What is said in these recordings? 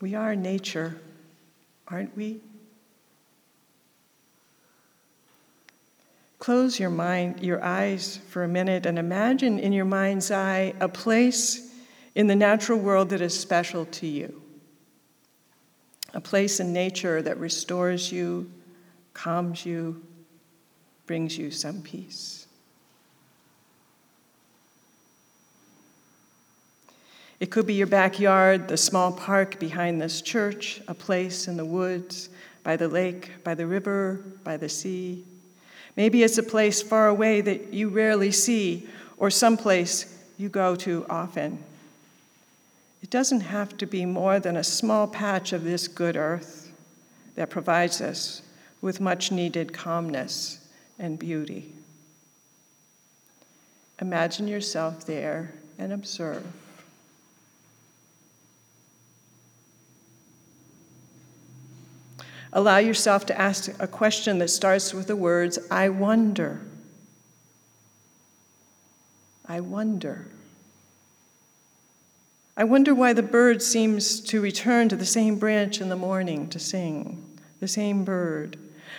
We are nature, aren't we? Close your mind, your eyes for a minute and imagine in your mind's eye a place in the natural world that is special to you. A place in nature that restores you, calms you, brings you some peace. It could be your backyard, the small park behind this church, a place in the woods, by the lake, by the river, by the sea. Maybe it's a place far away that you rarely see, or someplace you go to often. It doesn't have to be more than a small patch of this good earth that provides us with much needed calmness and beauty. Imagine yourself there and observe. Allow yourself to ask a question that starts with the words, I wonder. I wonder. I wonder why the bird seems to return to the same branch in the morning to sing, the same bird.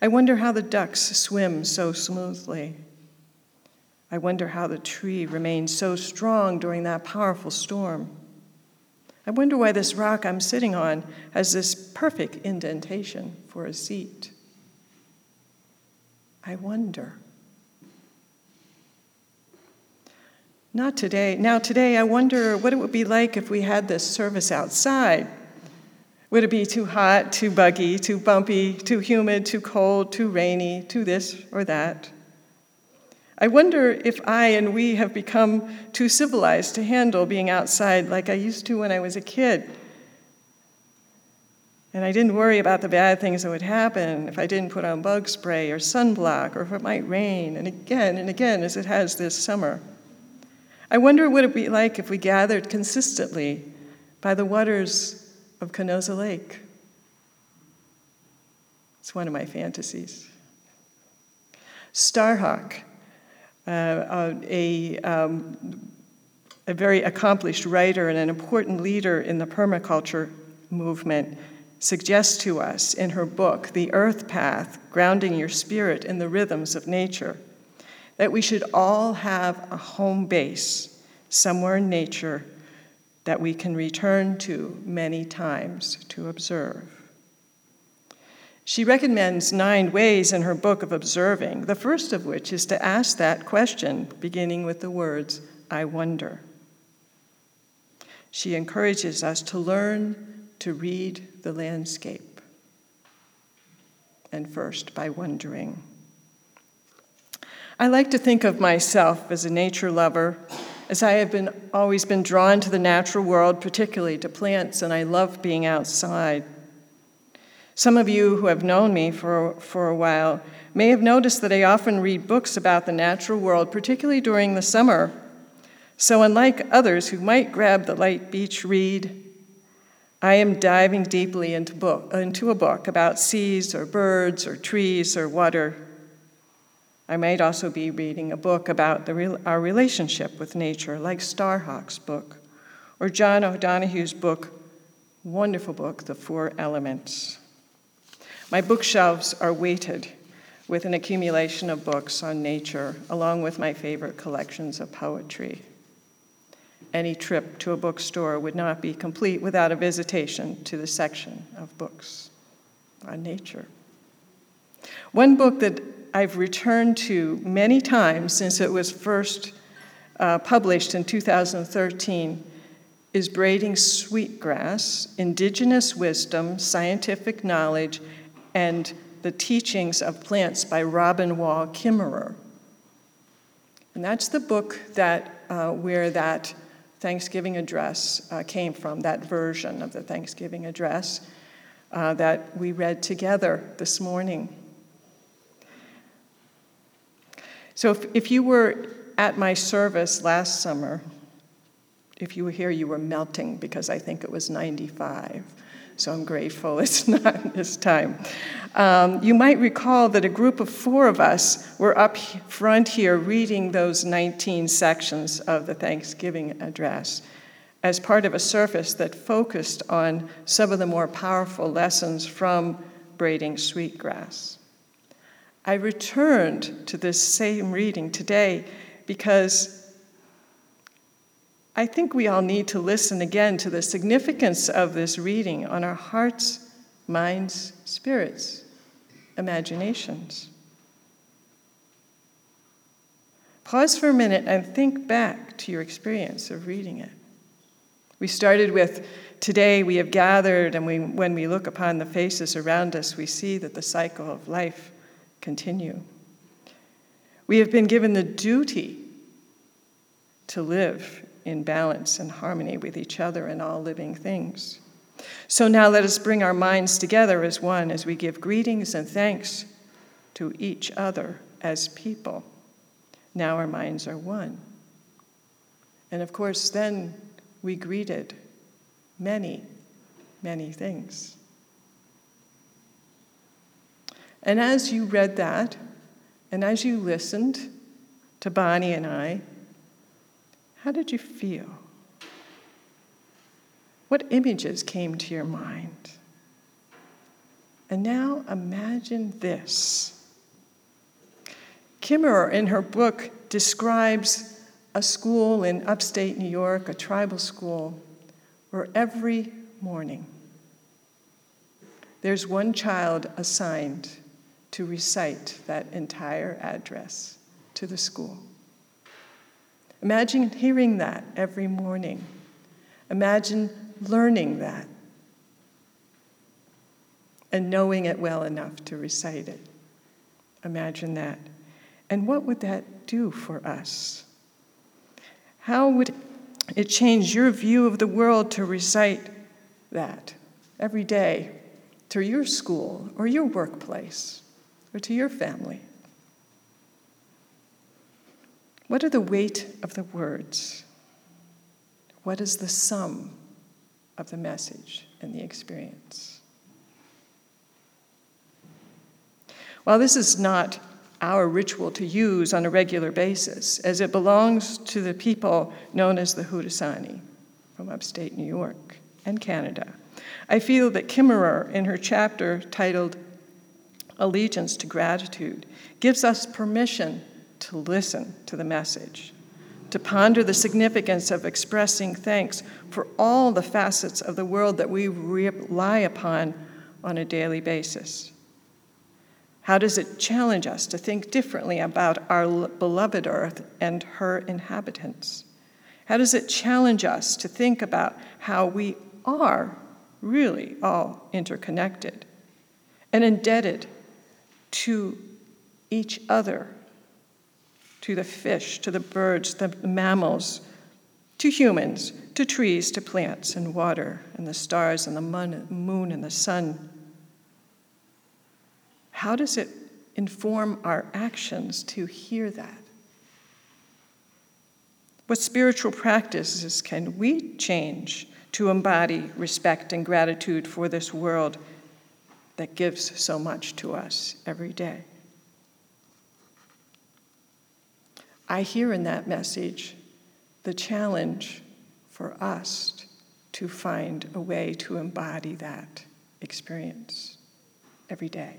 I wonder how the ducks swim so smoothly. I wonder how the tree remains so strong during that powerful storm. I wonder why this rock I'm sitting on has this perfect indentation for a seat. I wonder. Not today. Now, today, I wonder what it would be like if we had this service outside. Would it be too hot, too buggy, too bumpy, too humid, too cold, too rainy, too this or that? I wonder if I and we have become too civilized to handle being outside like I used to when I was a kid. And I didn't worry about the bad things that would happen if I didn't put on bug spray or sunblock or if it might rain, and again and again as it has this summer. I wonder what it would be like if we gathered consistently by the waters of Canosa Lake. It's one of my fantasies. Starhawk uh, uh, a, um, a very accomplished writer and an important leader in the permaculture movement, suggests to us in her book, The Earth Path Grounding Your Spirit in the Rhythms of Nature, that we should all have a home base somewhere in nature that we can return to many times to observe. She recommends nine ways in her book of observing, the first of which is to ask that question, beginning with the words, I wonder. She encourages us to learn to read the landscape, and first by wondering. I like to think of myself as a nature lover, as I have been, always been drawn to the natural world, particularly to plants, and I love being outside. Some of you who have known me for, for a while may have noticed that I often read books about the natural world, particularly during the summer. So, unlike others who might grab the light beach read, I am diving deeply into, book, into a book about seas or birds or trees or water. I might also be reading a book about the, our relationship with nature, like Starhawk's book, or John O'Donohue's book, wonderful book, The Four Elements. My bookshelves are weighted with an accumulation of books on nature, along with my favorite collections of poetry. Any trip to a bookstore would not be complete without a visitation to the section of books on nature. One book that I've returned to many times since it was first uh, published in 2013 is Braiding Sweetgrass Indigenous Wisdom, Scientific Knowledge, and The Teachings of Plants by Robin Wall Kimmerer. And that's the book that, uh, where that Thanksgiving address uh, came from, that version of the Thanksgiving address uh, that we read together this morning. So, if, if you were at my service last summer, if you were here, you were melting because I think it was 95 so I'm grateful it's not this time. Um, you might recall that a group of four of us were up front here reading those 19 sections of the Thanksgiving address. as part of a service that focused on some of the more powerful lessons from braiding sweetgrass. I returned to this same reading today because I think we all need to listen again to the significance of this reading on our hearts, minds, spirits, imaginations. Pause for a minute and think back to your experience of reading it. We started with Today we have gathered, and we, when we look upon the faces around us, we see that the cycle of life continue. We have been given the duty to live in balance and harmony with each other and all living things. So now let us bring our minds together as one as we give greetings and thanks to each other as people. Now our minds are one. And of course, then we greeted many, many things. And as you read that, and as you listened to Bonnie and I, how did you feel? What images came to your mind? And now imagine this. Kimmerer, in her book, describes a school in upstate New York, a tribal school, where every morning there's one child assigned to recite that entire address to the school. Imagine hearing that every morning. Imagine learning that and knowing it well enough to recite it. Imagine that. And what would that do for us? How would it change your view of the world to recite that every day to your school or your workplace or to your family? What are the weight of the words? What is the sum of the message and the experience? While this is not our ritual to use on a regular basis, as it belongs to the people known as the Haudenosaunee from upstate New York and Canada. I feel that Kimmerer, in her chapter titled Allegiance to Gratitude, gives us permission to listen to the message, to ponder the significance of expressing thanks for all the facets of the world that we rely upon on a daily basis. How does it challenge us to think differently about our beloved earth and her inhabitants? How does it challenge us to think about how we are really all interconnected and indebted to each other, to the fish, to the birds, the mammals, to humans, to trees, to plants and water, and the stars and the moon and the sun how does it inform our actions to hear that? What spiritual practices can we change to embody respect and gratitude for this world that gives so much to us every day? I hear in that message the challenge for us to find a way to embody that experience every day.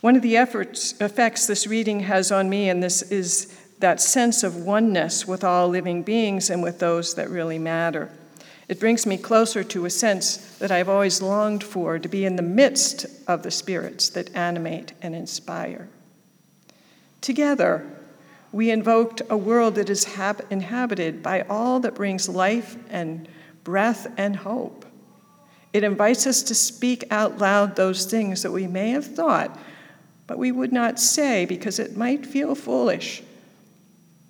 One of the efforts, effects this reading has on me, and this is that sense of oneness with all living beings and with those that really matter. It brings me closer to a sense that I've always longed for to be in the midst of the spirits that animate and inspire. Together, we invoked a world that is hab- inhabited by all that brings life and breath and hope. It invites us to speak out loud those things that we may have thought but we would not say because it might feel foolish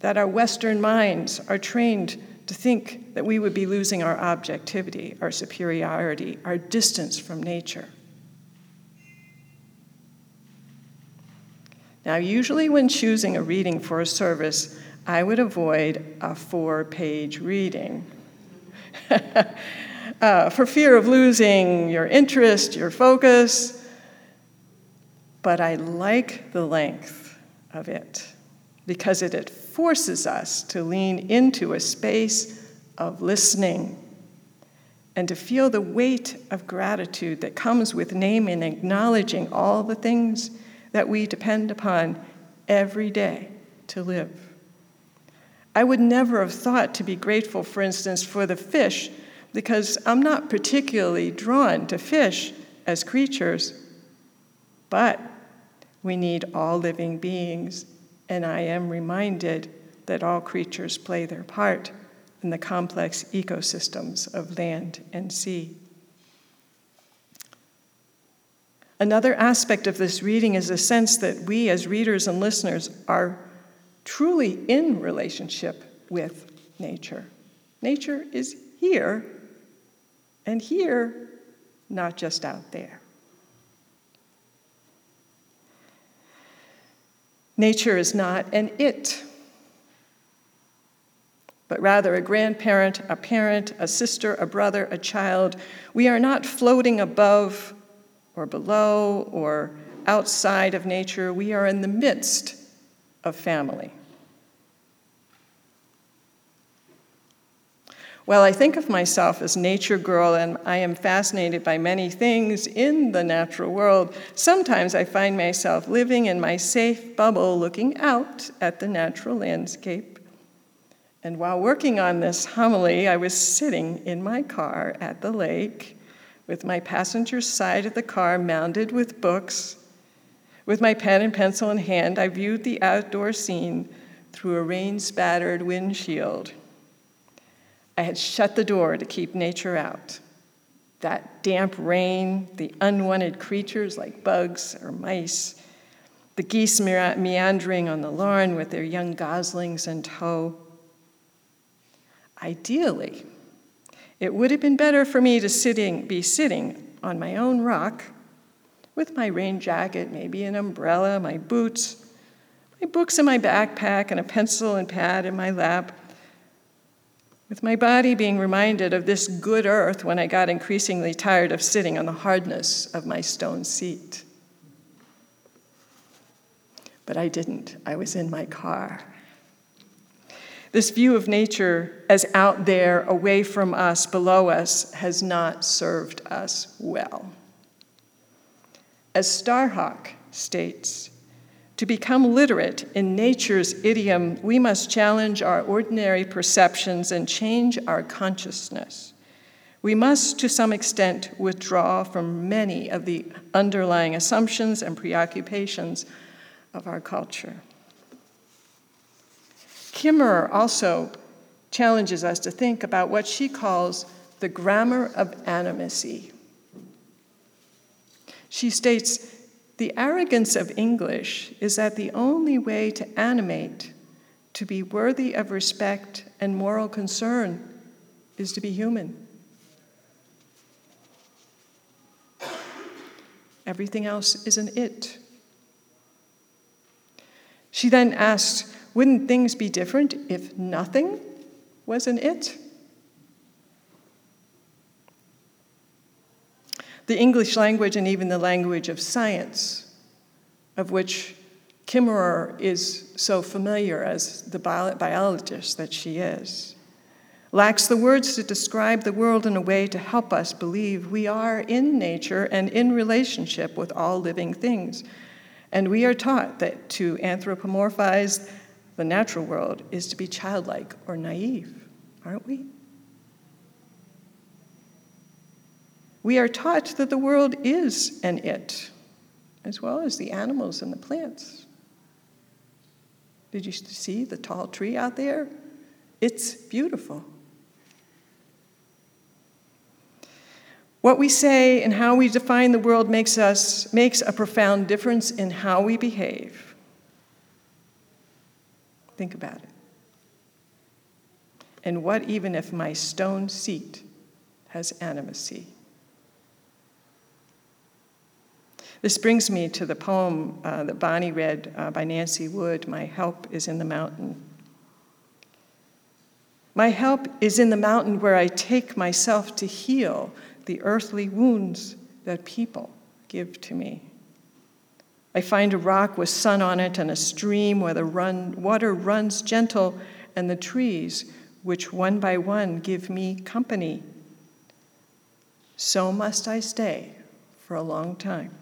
that our Western minds are trained to think that we would be losing our objectivity, our superiority, our distance from nature. Now, usually when choosing a reading for a service, I would avoid a four page reading. uh, for fear of losing your interest, your focus, but I like the length of it. because it, it forces us to lean into a space of listening and to feel the weight of gratitude that comes with naming and acknowledging all the things that we depend upon every day to live. I would never have thought to be grateful, for instance, for the fish, because I'm not particularly drawn to fish as creatures, but we need all living beings, and I am reminded that all creatures play their part in the complex ecosystems of land and sea. Another aspect of this reading is a sense that we, as readers and listeners, are truly in relationship with nature. Nature is here, and here, not just out there. Nature is not an it, but rather a grandparent, a parent, a sister, a brother, a child. We are not floating above or below or outside of nature. We are in the midst of family. Well, I think of myself as nature girl and I am fascinated by many things in the natural world. Sometimes I find myself living in my safe bubble looking out at the natural landscape. And while working on this homily, I was sitting in my car at the lake with my passenger side of the car mounded with books. With my pen and pencil in hand, I viewed the outdoor scene through a rain spattered windshield. I had shut the door to keep nature out. That damp rain, the unwanted creatures like bugs or mice, the geese meandering on the lawn with their young goslings in tow. Ideally, it would have been better for me to sitting, be sitting on my own rock with my rain jacket, maybe an umbrella, my boots, my books in my backpack, and a pencil and pad in my lap with my body being reminded of this good earth when I got increasingly tired of sitting on the hardness of my stone seat. But I didn't, I was in my car. This view of nature as out there, away from us, below us, has not served us well. As Starhawk states, to become literate in nature's idiom, we must challenge our ordinary perceptions and change our consciousness. We must, to some extent, withdraw from many of the underlying assumptions and preoccupations of our culture. Kimmerer also challenges us to think about what she calls the grammar of animacy. She states the arrogance of English is that the only way to animate, to be worthy of respect and moral concern, is to be human. Everything else is an it. She then asked, Wouldn't things be different if nothing was an it? the English language and even the language of science, of which Kimmerer is so familiar as the biologist that she is, lacks the words to describe the world in a way to help us believe we are in nature and in relationship with all living things. And we are taught that to anthropomorphize the natural world is to be childlike or naive, aren't we? We are taught that the world is an it, as well as the animals and the plants. Did you see the tall tree out there? It's beautiful. What we say and how we define the world makes us makes a profound difference in how we behave. Think about it. And what even if my stone seat has animacy? This brings me to the poem uh, that Bonnie read uh, by Nancy Wood My Help is in the Mountain. My help is in the mountain where I take myself to heal the earthly wounds that people give to me. I find a rock with sun on it and a stream where the run, water runs gentle, and the trees, which one by one give me company. So must I stay for a long time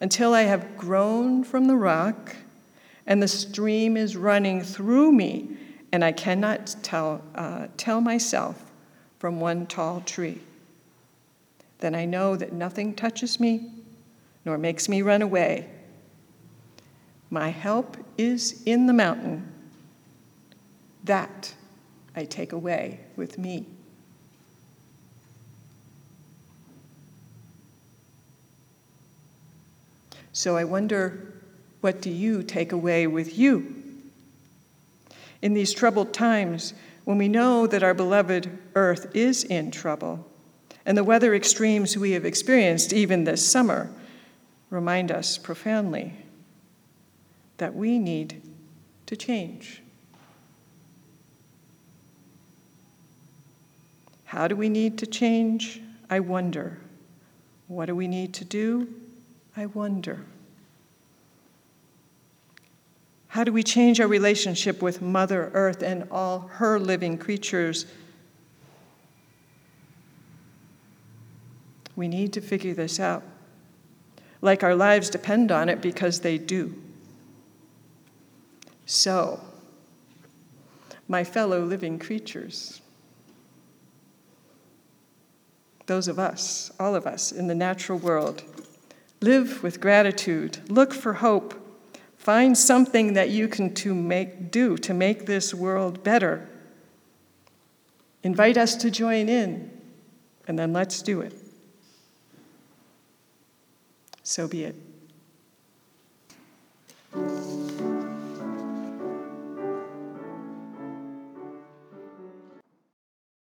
until I have grown from the rock and the stream is running through me, and I cannot tell, uh, tell myself from one tall tree. Then I know that nothing touches me nor makes me run away. My help is in the mountain. That I take away with me. So I wonder, what do you take away with you? In these troubled times, when we know that our beloved earth is in trouble, and the weather extremes we have experienced even this summer remind us profoundly that we need to change. How do we need to change? I wonder. What do we need to do? I wonder. How do we change our relationship with Mother Earth and all her living creatures? We need to figure this out. Like our lives depend on it because they do. So, my fellow living creatures, those of us, all of us in the natural world, live with gratitude, look for hope, find something that you can to make, do to make this world better. Invite us to join in, and then let's do it. So be it.